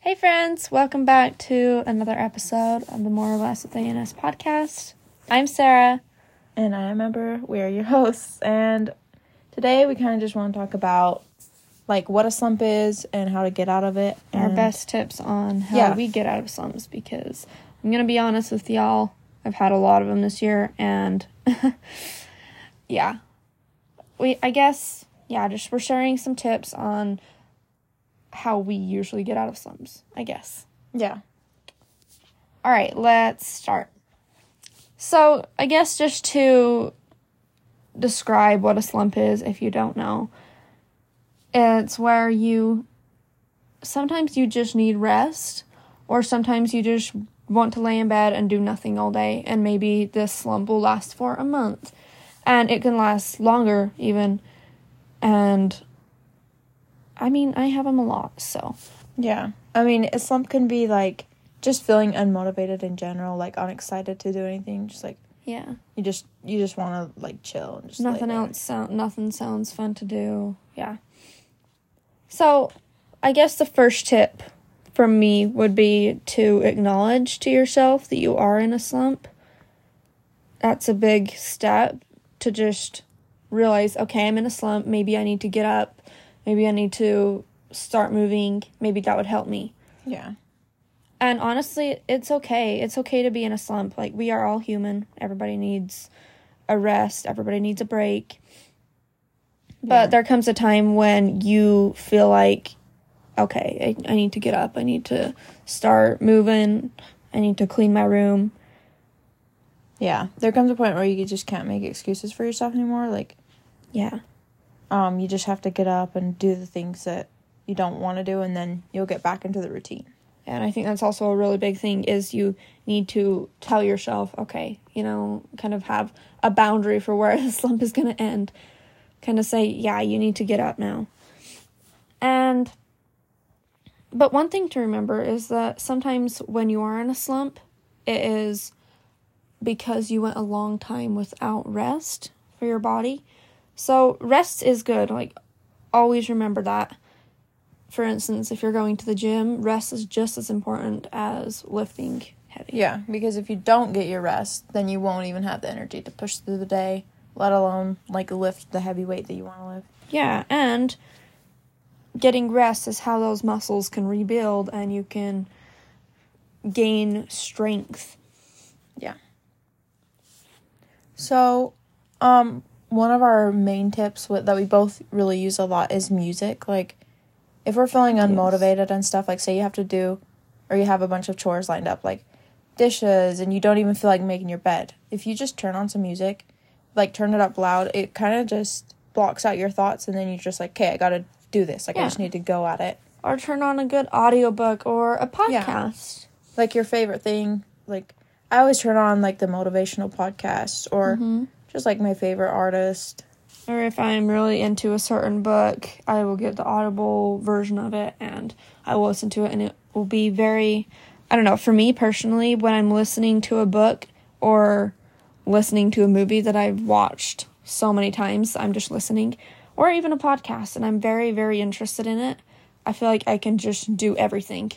Hey, friends, welcome back to another episode of the More or Less with ANS podcast. I'm Sarah. And I'm remember we are your hosts. And today we kind of just want to talk about like what a slump is and how to get out of it. Our best tips on how Yeah. we get out of slumps because I'm going to be honest with y'all. I've had a lot of them this year, and yeah. We, I guess, yeah, just we're sharing some tips on how we usually get out of slumps, I guess. Yeah. All right, let's start. So, I guess just to describe what a slump is, if you don't know, it's where you sometimes you just need rest, or sometimes you just want to lay in bed and do nothing all day, and maybe this slump will last for a month, and it can last longer even. And I mean, I have them a lot, so Yeah. I mean, a slump can be like just feeling unmotivated in general, like unexcited to do anything. Just like yeah. you just you just want to like chill and just nothing else sound nothing sounds fun to do yeah so i guess the first tip from me would be to acknowledge to yourself that you are in a slump that's a big step to just realize okay i'm in a slump maybe i need to get up maybe i need to start moving maybe that would help me Yeah. and honestly, it's okay. It's okay to be in a slump. Like, we are all human. Everybody needs a rest, everybody needs a break. But Yeah. there comes a time when you feel like, okay, I, I need to get up. I need to start moving. I need to clean my room. Yeah. There comes a point where you just can't make excuses for yourself anymore. Like Yeah. Um you just have to get up and do the things that you don't want to do and then you'll get back into the routine. And I think that's also a really big thing is you need to tell yourself, okay, you know, kind of have a boundary for where the slump is going to end. Kind of say, yeah, you need to get up now. And but one thing to remember is that sometimes when you are in a slump, it is because you went a long time without rest for your body. So rest is good. Like always remember that for instance, if you're going to the gym, rest is just as important as lifting heavy. Yeah, because if you don't get your rest, then you won't even have the energy to push through the day, let alone like lift the heavy weight that you want to lift. Yeah, and getting rest is how those muscles can rebuild and you can gain strength. Yeah. So, um, one of our main tips with, that we both really use a lot is music. Like, if we're feeling Yes. unmotivated and stuff, like say you have to do, or you have a bunch of chores lined up, like dishes, and you don't even feel like making your bed. If you just turn on some music, like turn it up loud, it kind of just blocks out your thoughts, and then you're just like, okay, I gotta do this. Like, I just need to go at it. Or turn on a good audiobook or a podcast. Like your favorite thing, like I always turn on like the motivational podcast or Mhm. Just like my favorite artist. Or if I'm really into a certain book, I will get the audible version of it and I will listen to it and it will be very I don't know, for me personally, when I'm listening to a book or listening to a movie that I've watched so many times, I'm just listening, or even a podcast and I'm very, very interested in it, I feel like I can just do everything.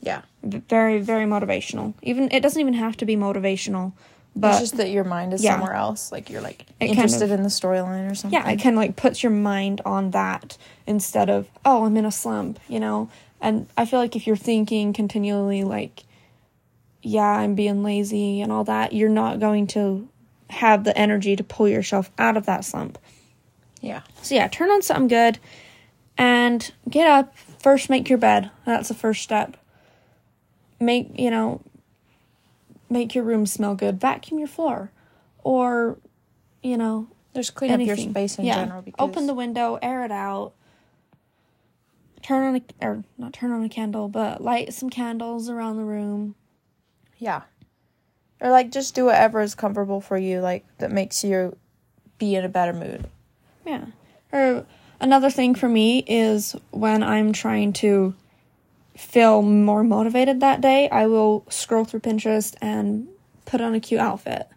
Yeah. Very, very motivational. Even it doesn't even have to be motivational, but it's just that your mind is yeah. somewhere else. Like you're like It kind interested of- in the storyline or something. yeah, it kind of like puts your mind on that instead of oh, I'm in a slump, you know. And I feel like if you're thinking continually like, yeah, I'm being lazy and all that, you're not going to have the energy to pull yourself out of that slump. Yeah. So yeah, turn on something good and get up. First, make your bed. That's the first step. Make you know, make your room smell good. Vacuum your floor, or you know, Just clean up your space in yeah. general. Because Open the window, air it out. Turn on a or not turn on a candle, but light some candles around the room. yeah, or like just do whatever is comfortable for you, like that makes you be in a better mood. Yeah. Or another thing for me is when I'm trying to feel more motivated that day, I will scroll through Pinterest and put on a cute outfit.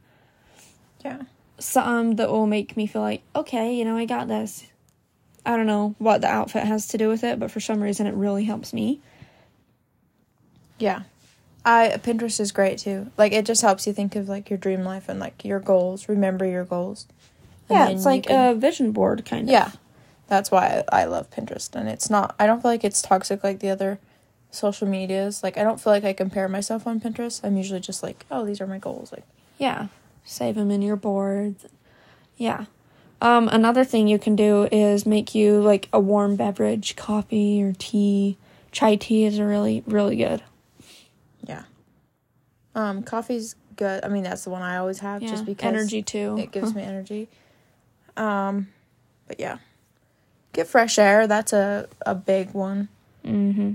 Yeah. Something that will make me feel like, okay, you know, I got this. I don't know what the outfit has to do with it, but for some reason it really helps me. Yeah. I Pinterest is great too. Like it just helps you think of like your dream life and like your goals, remember your goals. Yeah, it's like can- a vision board kind of. Yeah. That's why I, I love Pinterest and it's not I don't feel like it's toxic like the other social medias. Like I don't feel like I compare myself on Pinterest. I'm usually just like, oh, these are my goals. Like Yeah. Save them in your boards. Yeah. Um, another thing you can do is make you like a warm beverage, coffee or tea. Chai tea is really, really good. yeah. Um coffee's good. I mean, that's the one I always have Yeah. just because energy too. It gives me energy. Um, but yeah, get fresh air. That's a a big one, mm-hmm.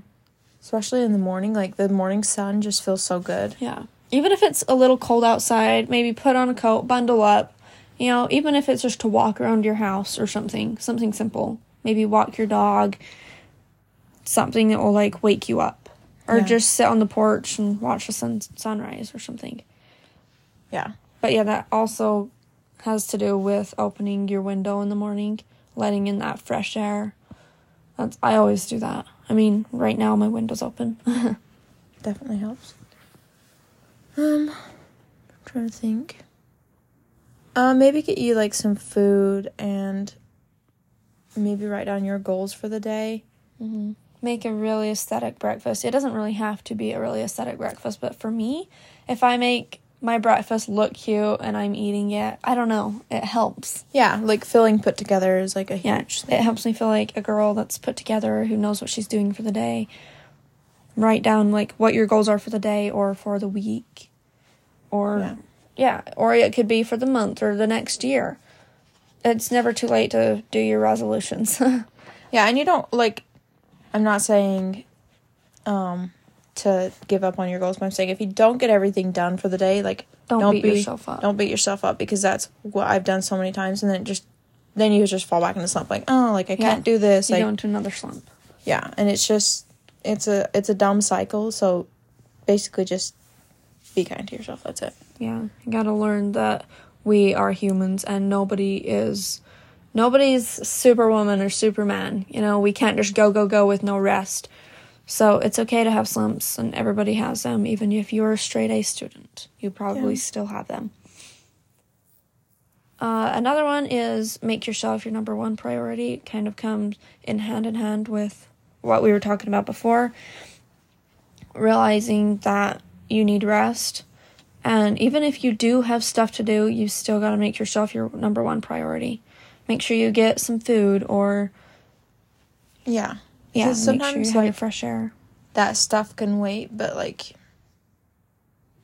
Especially in the morning. Like the morning sun just feels so good. Yeah. Even if it's a little cold outside, maybe put on a coat, bundle up. You know, even if it's just to walk around your house or something, something simple. Maybe walk your dog. Something that will like wake you up. Or Yeah. just sit on the porch and watch the sun sunrise or something. Yeah, But yeah, that also has to do with opening your window in the morning, letting in that fresh air. That's I always do that. I mean, right now my window's open. definitely helps. Um, I'm trying to think. Uh, maybe get you like some food and maybe write down your goals for the day. hmm Make a really aesthetic breakfast. It doesn't really have to be a really aesthetic breakfast, but for me, if I make my breakfast look cute and I'm eating it, I don't know, it helps. Yeah, like feeling put together is like a huge Yeah, thing. it helps me feel like a girl that's put together who knows what she's doing for the day. Write down like what your goals are for the day or for the week. Or Yeah. yeah, or it could be for the month or the next year. It's never too late to do your resolutions. Yeah, and you don't like I'm not saying um to give up on your goals, but I'm saying if you don't get everything done for the day, like Don't beat yourself up. Don't beat yourself up because that's what I've done so many times and then just then you just fall back into slump like, oh like I Yeah. can't do this. you Like go into another slump. yeah, and it's just it's a it's a dumb cycle, so basically just be kind to yourself. That's it. Yeah, you gotta learn that we are humans and nobody is nobody's superwoman or superman. You know, we can't just go go go with no rest. So it's okay to have slumps and everybody has them, even if you're a straight A student. You probably Yeah. still have them. Uh, another one is make yourself your number one priority. It kind of comes in hand in hand with what we were talking about before. Realizing that you need rest. And even if you do have stuff to do, you still got to make yourself your number one priority. Make sure you get some food or, Yeah. Yeah, make sure sometimes, like- fresh air. That stuff can wait, but like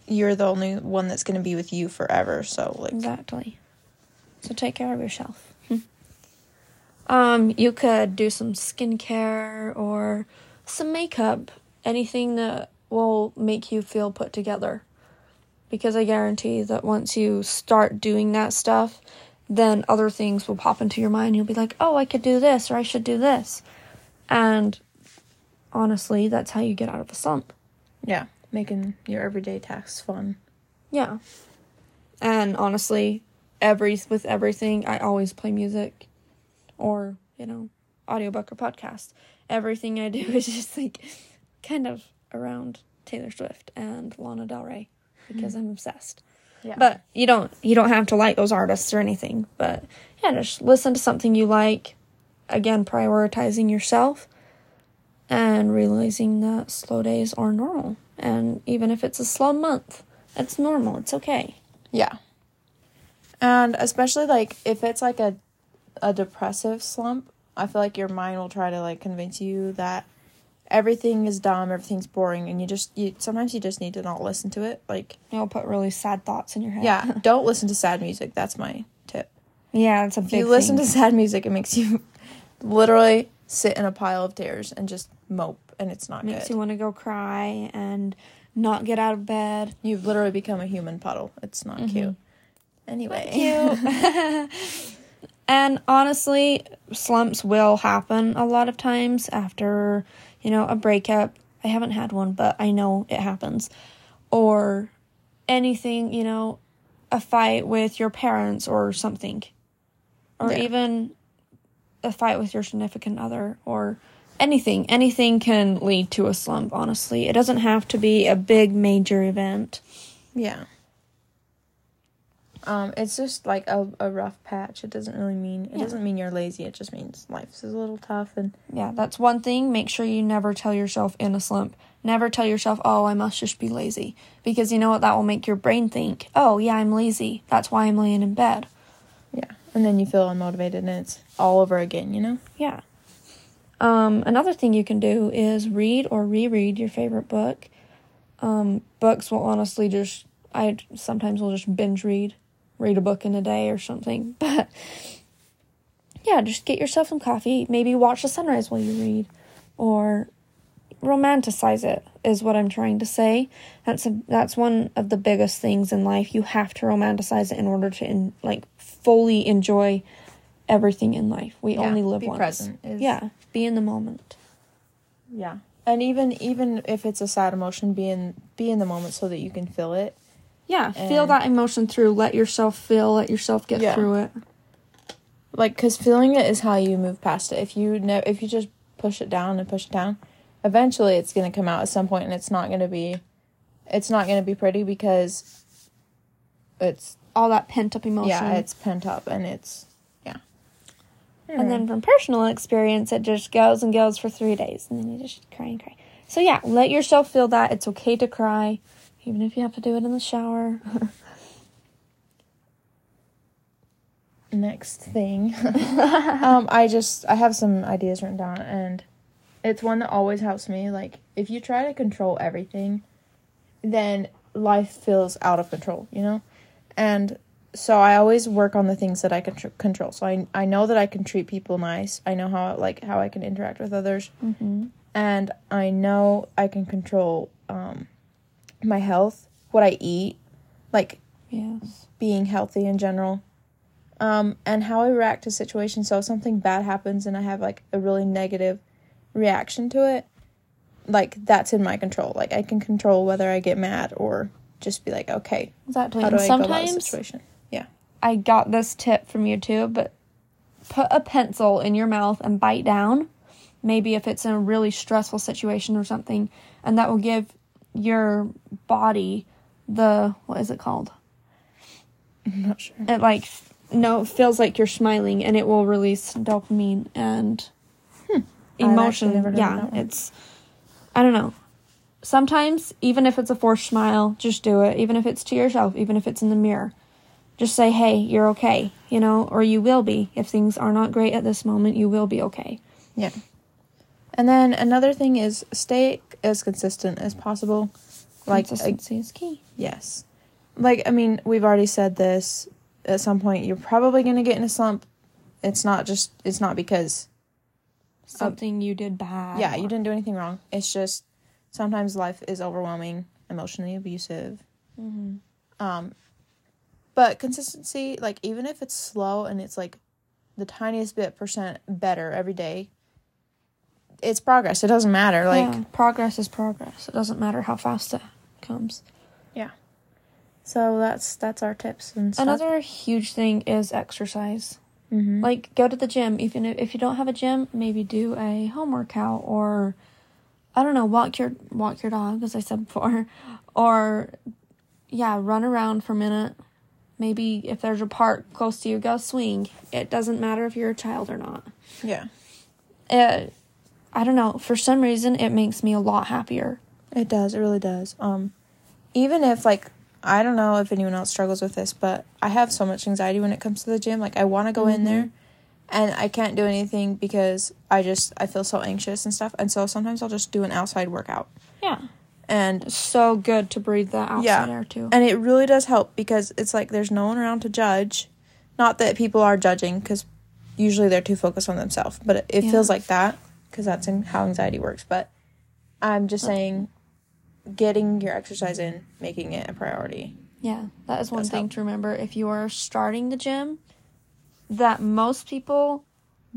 you're the only one that's going to be with you forever, so like Exactly. So take care of yourself. um, you could do some skincare or some makeup, anything that will make you feel put together. Because I guarantee that once you start doing that stuff, then other things will pop into your mind. You'll be like, oh, I could do this or I should do this. And honestly, that's how you get out of a slump. yeah, making your everyday tasks fun. Yeah. And honestly, every with everything, I always play music or, you know, audiobook or podcast. Everything I do is just like kind of around Taylor Swift and Lana Del Rey because hmm. I'm obsessed. Yeah. But you don't you don't have to like those artists or anything, but yeah, just listen to something you like. Again, prioritizing yourself and realizing that slow days are normal. And even if it's a slow month, it's normal. It's okay. Yeah. And especially like if it's like a a depressive slump, I feel like your mind will try to like convince you that everything is dumb, everything's boring, and you just you sometimes you just need to not listen to it. Like It'll put really sad thoughts in your head. yeah, don't listen to sad music. That's my tip. yeah, it's a If big you listen thing. to sad music, it makes you literally sit in a pile of tears and just mope, and it's not makes good. you want to go cry and not get out of bed. You've literally become a human puddle. It's not Mhm. cute. Anyway, cute. and honestly, slumps will happen a lot of times after, you know, a breakup. I haven't had one, but I know it happens. Or anything, you know, a fight with your parents or something. Or Yeah. even a fight with your significant other or anything, anything can lead to a slump, honestly. It doesn't have to be a big major event. Yeah. Um, it's just like a, a rough patch. It doesn't really mean it Yeah. doesn't mean you're lazy. It just means life is a little tough and Yeah, that's one thing. Make sure you never tell yourself in a slump. Never tell yourself, "Oh, I must just be lazy." Because you know what that will make your brain think, "Oh, yeah, I'm lazy. That's why I'm laying in bed." Yeah. And then you feel unmotivated and it's all over again, you know? Yeah. Um, another thing you can do is read or reread your favorite book. Um, books will honestly just I sometimes will just binge read, read a book in a day or something. But yeah, just get yourself some coffee. Maybe watch the sunrise while you read, or romanticize it. Is what I'm trying to say. That's a, that's one of the biggest things in life. You have to romanticize it in order to in, like fully enjoy everything in life. We Yeah, only live be once. present is- Yeah, be in the moment. Yeah. And even even if it's a sad emotion, be in be in the moment so that you can feel it. Yeah, feel that emotion through. Let yourself feel. Let yourself get Yeah. through it. Like cuz feeling it is how you move past it. If you ne- if you just push it down and push it down, eventually it's going to come out at some point and it's not going to be it's not going to be pretty because it's All that pent up emotion. yeah, it's pent up and it's yeah. and then from personal experience, it just goes and goes for three days, and then you just cry and cry. So yeah, let yourself feel that. It's okay to cry, even if you have to do it in the shower. next thing um i just i have some ideas written down and it's one that always helps me like if you try to control everything then life feels out of control you know and so i always work on the things that i can tr- control. So i i know that i can treat people nice. I know how like how i can interact with others. Mm-hmm. and i know i can control um my health what i eat like Yes. being healthy in general. Um and how i react to situations. So if something bad happens and i have like a really negative reaction to it like that's in my control. Like i can control whether i get mad or just be like okay Exactly. how do and i go about the situation yeah I got this tip from YouTube, but put a pencil in your mouth and bite down. Maybe if it's in a really stressful situation or something, and that will give your body the what is it called? i'm not sure It like no it feels like you're smiling, and it will release dopamine and hmm. I've emotion. actually never heard of yeah, it's I don't know. Sometimes even if it's a forced smile, just do it. Even if it's to yourself, even if it's in the mirror. Just say, "Hey, you're okay," you know, or you will be. If things are not great at this moment, you will be okay. yeah and then another thing is stay as consistent as possible like Consistency is key. Yes. Like, I mean, we've already said this. At some point, you're probably going to get in a slump. It's not just, it's not because, Something you did bad. yeah, you didn't do anything wrong. It's just sometimes life is overwhelming, emotionally abusive. Mhm. Um, but consistency, like, even if it's slow and it's like the tiniest bit percent better every day, it's progress. It doesn't matter. Like, yeah, progress is progress. It doesn't matter how fast it comes. Yeah. So that's, that's our tips and stuff. Another huge thing is exercise. Mhm. like go to the gym even if, if you don't have a gym maybe do a home workout or i don't know walk your walk your dog as i said before or yeah run around for a minute maybe if there's a park close to you go swing it doesn't matter if you're a child or not yeah. it, i don't know for some reason it makes me a lot happier It does. It really does. Um, even if like I don't know if anyone else struggles with this, but I have so much anxiety when it comes to the gym. Like I want to go in there, and I can't do anything because I just I feel so anxious and stuff. And so sometimes I'll just do an outside workout, yeah and it's so good to breathe that outside Yeah. air too and it really does help because it's like there's no one around to judge. Not that people are judging because usually they're too focused on themselves, but it, it Yeah. feels like that because that's in how anxiety works. But I'm just saying, getting your exercise in, making it a priority. Yeah, that is one thing help. to remember. If you are starting the gym, that most people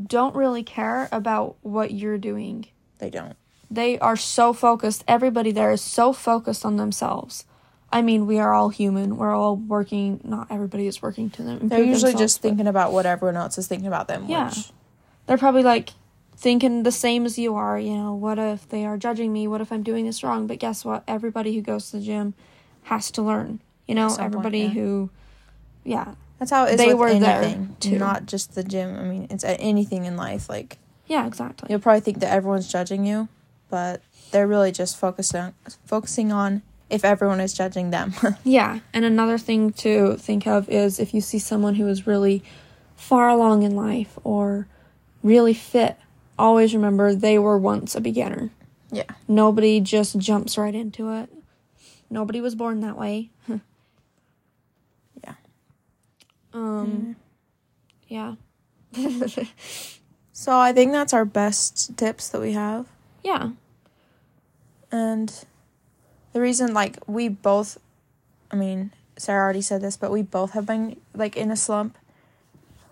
don't really care about what you're doing. They don't. They are so focused. Everybody there is so focused on themselves. I mean, we are all human. We're all working. Not everybody is working to them. They're usually just thinking about what everyone else is thinking about them. Yeah. Which, They're probably like, thinking the same as you are. You know, what if they are judging me? What if I'm doing this wrong? But guess what? Everybody who goes to the gym has to learn. You know, everybody yeah. who, yeah, That's how it is They with were there, anything, too. not just the gym. I mean, it's anything in life. Like yeah, exactly. you'll probably think that everyone's judging you, but they're really just focused on focusing on if everyone is judging them. Yeah, and another thing to think of is if you see someone who is really far along in life or really fit, always remember they were once a beginner. yeah. Nobody just jumps right into it. Nobody was born that way. Um yeah. So I think that's our best tips that we have. yeah. And the reason, like, we both, I mean, Sarah already said this, but we both have been, like, in a slump.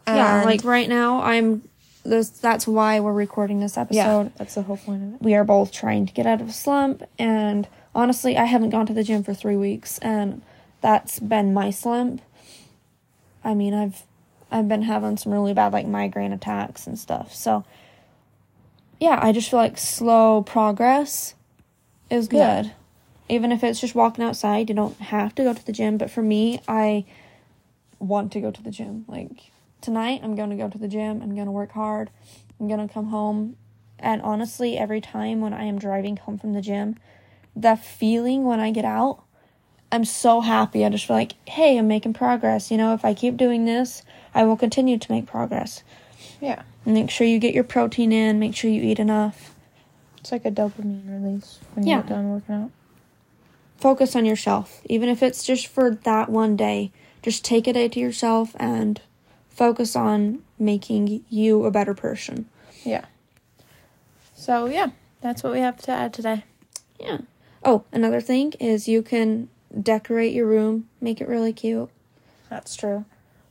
yeah, like right now I'm this that's why we're recording this episode. yeah, that's the whole point of it. we are both trying to get out of a slump and honestly i haven't gone to the gym for three weeks and that's been my slump i mean i've i've been having some really bad like migraine attacks and stuff so yeah i just feel like slow progress is good Yeah. even if it's just walking outside you don't have to go to the gym but for me i want to go to the gym like tonight i'm going to go to the gym i'm going to work hard i'm going to come home and honestly, every time when I am driving home from the gym, the feeling when I get out, I'm so happy. I just feel like, hey, I'm making progress. You know, if I keep doing this, I will continue to make progress. Yeah. Make sure you get your protein in, make sure you eat enough. It's like a dopamine release when you Yeah. get done working out. Focus on yourself. Even if it's just for that one day, just take a day to yourself and focus on making you a better person. Yeah. So, yeah, that's what we have to add today. Yeah. Oh, another thing is you can decorate your room, make it really cute. That's true.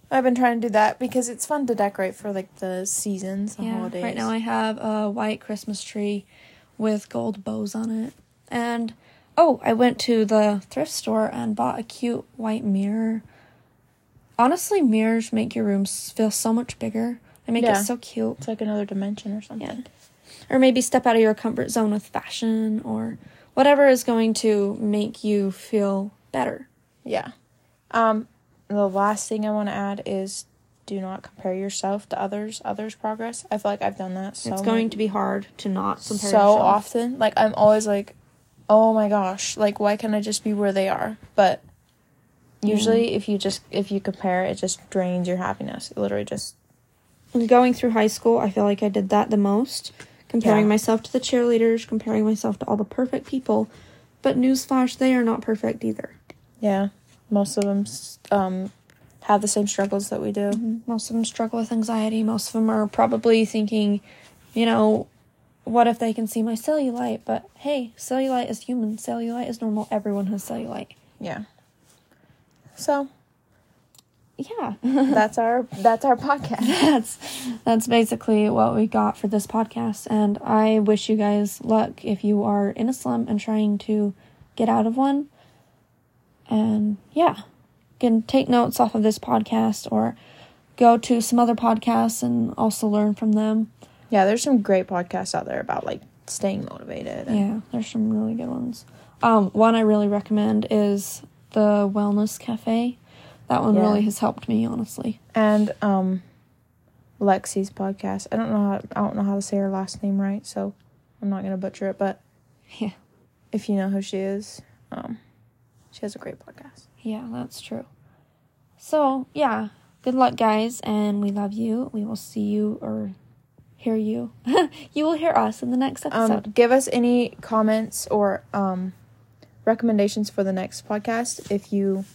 I've been trying to do that because it's fun to decorate for like the seasons, the holidays. Right now I have a white Christmas tree with gold bows on it. And oh, I went to the thrift store and bought a cute white mirror. Honestly, mirrors make your rooms feel so much bigger. They make Yeah. it so cute. it's like another dimension or something. Yeah. Or maybe step out of your comfort zone with fashion or whatever is going to make you feel better. Yeah. Um, the last thing I want to add is do not compare yourself to others, others' progress. I feel like I've done that so it's going much- to be hard to not compare so yourself. often. Like I'm always like, oh my gosh, like why can't I just be where they are? But usually, if you just if you compare, it just drains your happiness. It literally just going through high school, I feel like I did that the most. Comparing Yeah. myself to the cheerleaders, comparing myself to all the perfect people. But newsflash, they are not perfect either. yeah. Most of them um have the same struggles that we do. Most of them struggle with anxiety. Most of them are probably thinking, you know, what if they can see my cellulite? But hey, cellulite is human. Cellulite is normal. Everyone has cellulite. Yeah. So Yeah. that's our that's our podcast. that's that's basically what we got for this podcast and i wish you guys luck if you are in a slump and trying to get out of one and yeah you can take notes off of this podcast or go to some other podcasts and also learn from them Yeah, there's some great podcasts out there about like staying motivated. and- yeah there's some really good ones um one i really recommend is the wellness cafe that one Yeah. really has helped me honestly and um Lexi's podcast. I don't know how I don't know how to say her last name right, so I'm not gonna butcher it, but yeah if you know who she is, um she has a great podcast. Yeah, that's true. So, yeah, good luck, guys, and we love you. We will see you or hear you. you will hear us in the next episode. Um episode. give us any comments or um recommendations for the next podcast if you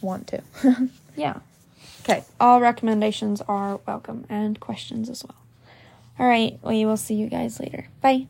want to. yeah, okay. all recommendations are welcome and questions as well. All right, we will see you guys later. Bye.